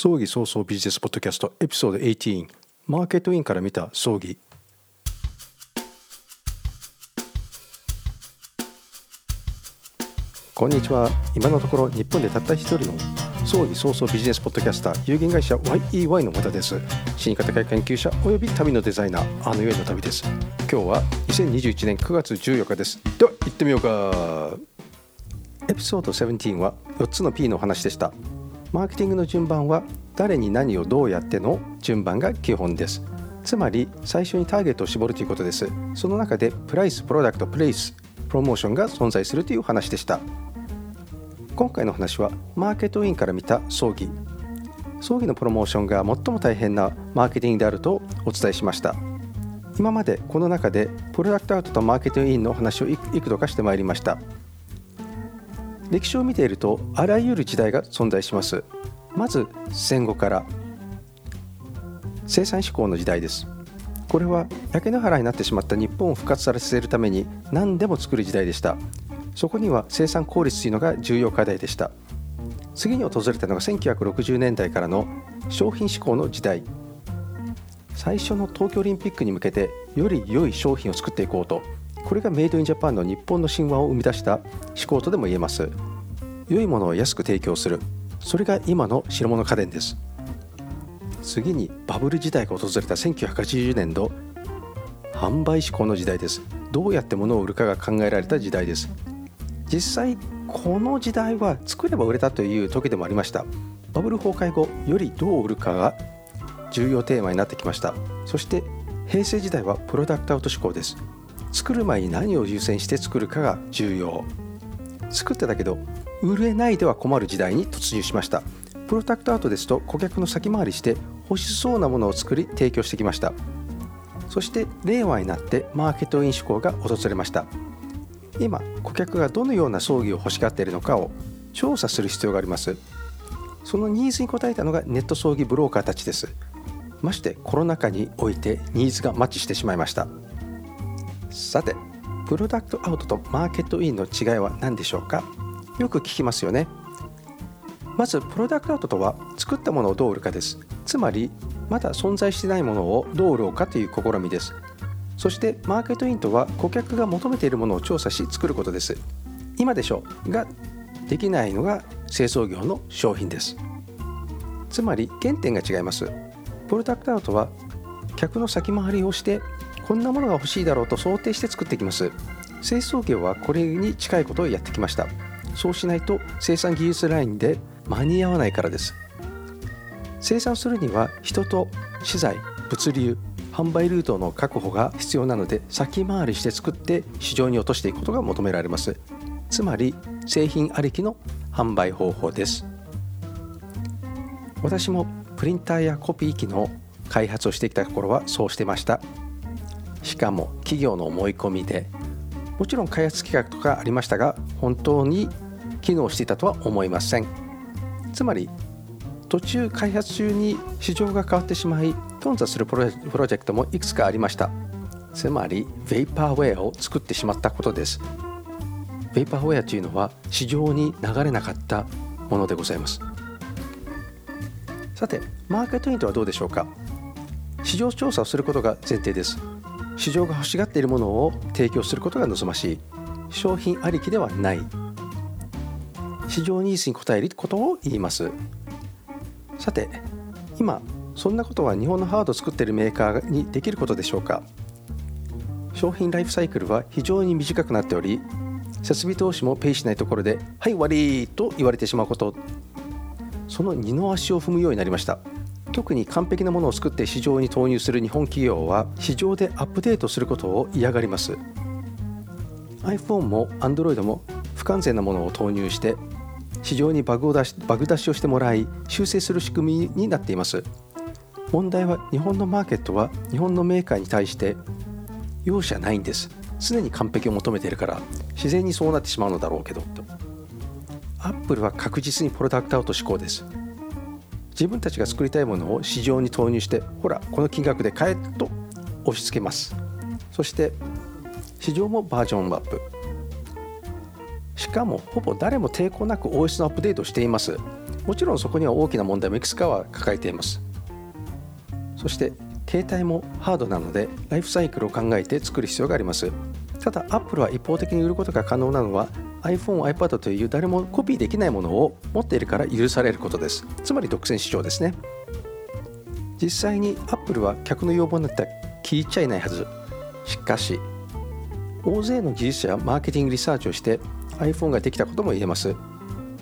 葬儀早々ビジネスポッドキャストエピソード18マーケットインから見た葬儀。こんにちは。今のところ日本でたった一人の葬儀早々ビジネスポッドキャスター有限会社 YEY の方です。死に方会研究者および旅のデザイナーあのゆえの旅です。今日は2021年9月14日です。では行ってみようか。エピソード17は4つの P の話でした。マーケティングの順番は誰に何をどうやっての順番が基本です。つまり最初にターゲットを絞るということです。その中でプライスプロダクトプレイスプロモーションが存在するという話でした。今回の話はマーケットインから見た葬儀。葬儀のプロモーションが最も大変なマーケティングであるとお伝えしました。今までこの中でプロダクトアウトとマーケットインの話を幾度かしてまいりました。歴史を見ているとあらゆる時代が存在します。まず戦後から。生産志向の時代です。これは焼け野原になってしまった日本を復活させるために何でも作る時代でした。そこには生産効率というのが重要課題でした。次に訪れたのが1960年代からの商品志向の時代。最初の東京オリンピックに向けてより良い商品を作っていこうと。これがメイドインジャパンの日本の神話を生み出した思考とでも言えます。良いものを安く提供する。それが今の白物家電です。次にバブル時代が訪れた1980年度。販売志向の時代です。どうやって物を売るかが考えられた時代です。実際この時代は作れば売れたという時でもありました。バブル崩壊後よりどう売るかが重要テーマになってきました。そして平成時代はプロダクトアウト志向です。作る前に何を優先して作るかが重要。作ったけど売れないでは困る時代に突入しました。プロダクトアウトですと顧客の先回りして欲しそうなものを作り提供してきました。そして令和になってマーケットイン志向が訪れました。今顧客がどのような葬儀を欲しがっているのかを調査する必要があります。そのニーズに応えたのがネット葬儀ブローカーたちです。ましてコロナ禍においてニーズがマッチしてしまいました。さてプロダクトアウトとマーケットインの違いは何でしょうか？よく聞きますよね。まずプロダクトアウトとは作ったものをどう売るかです。つまりまだ存在してないものをどう売ろうかという試みです。そしてマーケットインとは顧客が求めているものを調査し作ることです。今でしょができないのが清掃業の商品です。つまり原点が違います。プロダクトアウトは客の先回りをしてこんなものが欲しいだろうと想定して作ってきます。清掃業はこれに近いことをやってきました。そうしないと生産技術ラインで間に合わないからです。生産するには人と資材物流販売ルートの確保が必要なので先回りして作って市場に落としていくことが求められます。つまり製品ありきの販売方法です。私もプリンターやコピー機の開発をしてきた頃はそうしてました。しかも企業の思い込みでもちろん開発企画とかありましたが本当に機能していたとは思いません。つまり途中開発中に市場が変わってしまい頓挫するプロジェクトもいくつかありました。つまりヴェイパーウェアを作ってしまったことです。ヴェイパーウェアというのは市場に流れなかったものでございます。さてマーケットインとはどうでしょうか。市場調査をすることが前提です。市場が欲しがっているものを提供することが望ましい。商品ありきではない。市場ニーズに応えることを言います。さて今そんなことは日本のハードを作っているメーカーにできることでしょうか。商品ライフサイクルは非常に短くなっており設備投資もペイしないところで「はい終わり!」と言われてしまうこと。その二の足を踏むようになりました。特に完璧なものを作って市場に投入する日本企業は市場でアップデートすることを嫌がります。iPhone も Android も不完全なものを投入して市場にバグを出しバグ出しをしてもらい修正する仕組みになっています。問題は日本のマーケットは日本のメーカーに対して容赦ないんです。常に完璧を求めているから自然にそうなってしまうのだろうけどと。アップルは確実にプロダクトアウト志向です。自分たちが作りたいものを市場に投入してほらこの金額で買えと押し付けます。そして市場もバージョンアップ。しかもほぼ誰も抵抗なく OS のアップデートしています。もちろんそこには大きな問題もいくつかは抱えています。そして携帯もハードなのでライフサイクルを考えて作る必要があります。ただ Apple は一方的に売ることが可能なのは iPhone、iPad という誰もコピーできないものを持っているから許されることです。つまり独占市場ですね。実際に Apple は客の要望になったら聞いちゃいないはず。しかし大勢の技術者やマーケティングリサーチをして iPhone ができたことも言えます。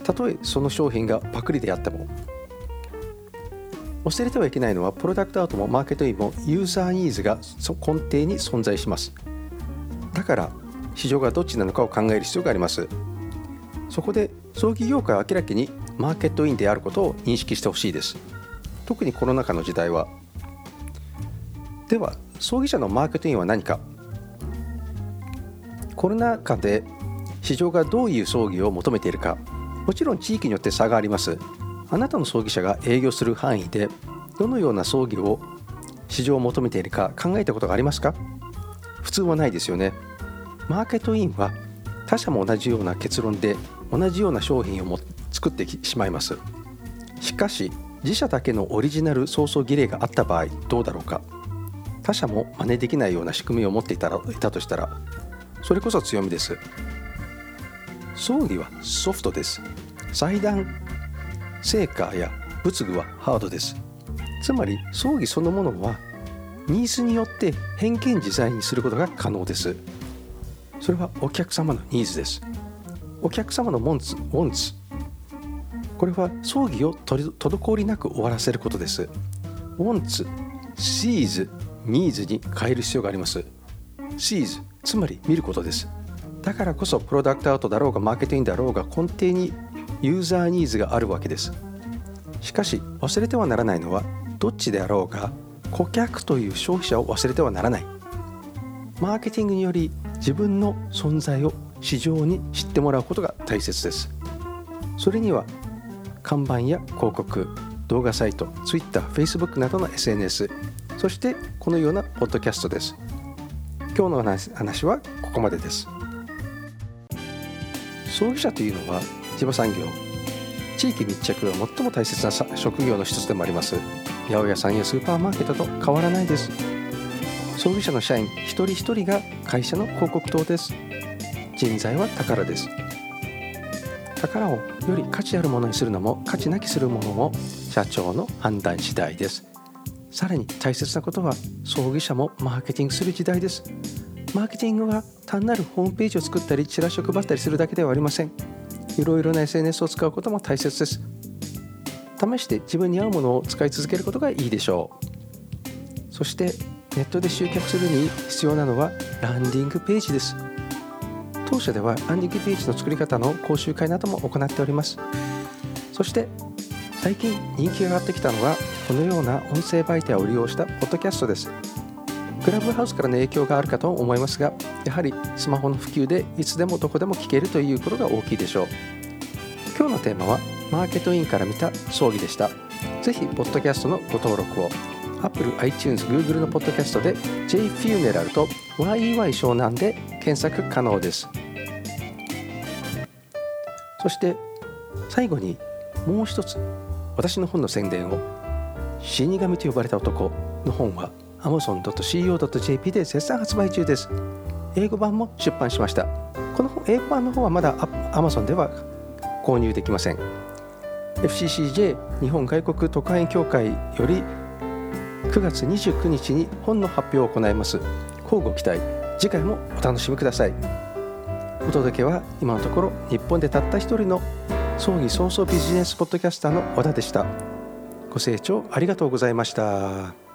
たとえその商品がパクリであっても。忘れてはいけないのはプロダクトアートもマーケットインもユーザーニーズが根底に存在します。だから市場がどっちなのかを考える必要があります。そこで葬儀業界は明らかにマーケットインであることを認識してほしいです。特にコロナ禍の時代は。では葬儀社のマーケットインは何か。コロナ禍で市場がどういう葬儀を求めているか。もちろん地域によって差があります。あなたの葬儀社が営業する範囲でどのような葬儀を市場を求めているか考えたことがありますか？普通はないですよね。マーケットインは他社も同じような結論で同じような商品をも作ってしまいます。しかし自社だけのオリジナル創造儀礼があった場合どうだろうか。他社も真似できないような仕組みを持っていたらいたとしたらそれこそ強みです。葬儀はソフトです。祭壇成果や仏具はハードです。つまり葬儀そのものはニーズによって変幻自在にすることが可能です。それはお客様のニーズです。お客様のモンツウォンツこれは葬儀を滞りなく終わらせることです。ウォンツシーズニーズに変える必要があります。シーズつまり見ることです。だからこそプロダクトアウトだろうがマーケティングだろうが根底にユーザーニーズがあるわけです。しかし忘れてはならないのはどっちであろうが顧客という消費者を忘れてはならない。マーケティングにより自分の存在を市場に知ってもらうことが大切です。それには看板や広告動画サイト Twitter、Facebook などの SNS そしてこのようなポッドキャストです。今日の話はここまでです。葬儀社というのは地場産業地域密着が最も大切な職業の一つでもあります。八百屋さんやスーパーマーケットと変わらないです。葬儀社の社員一人一人が会社の広告塔です。人材は宝です。宝をより価値あるものにするのも価値なきするものも社長の判断次第です。さらに大切なことは葬儀社もマーケティングする時代です。マーケティングは単なるホームページを作ったりチラシを配ったりするだけではありません。いろいろな SNS を使うことも大切です。試して自分に合うものを使い続けることがいいでしょう。そしてネットで集客するに必要なのはランディングページです。当社ではランディングページの作り方の講習会なども行っております。そして最近人気が上がってきたのがこのような音声媒体を利用したポッドキャストです。クラブハウスからの影響があるかと思いますがやはりスマホの普及でいつでもどこでも聞けるということが大きいでしょう。今日のテーマはマーケットインから見た葬儀でした。ぜひポッドキャストのご登録を。Apple、iTunes、Google のポッドキャストで J フューネラルと YEY 湘南で検索可能です。そして最後にもう一つ私の本の宣伝を死神と呼ばれた男の本は amazon.co.jp で絶賛発売中です。英語版も出版しました。この英語版の方はまだ Amazon では購入できません。FCCJ 日本外国特派員協会より9月29日に本の発表を行います。交互期待。次回もお楽しみください。お届けは今のところ日本でたった一人の葬儀早々ビジネスポッドキャスターの和田でした。ご清聴ありがとうございました。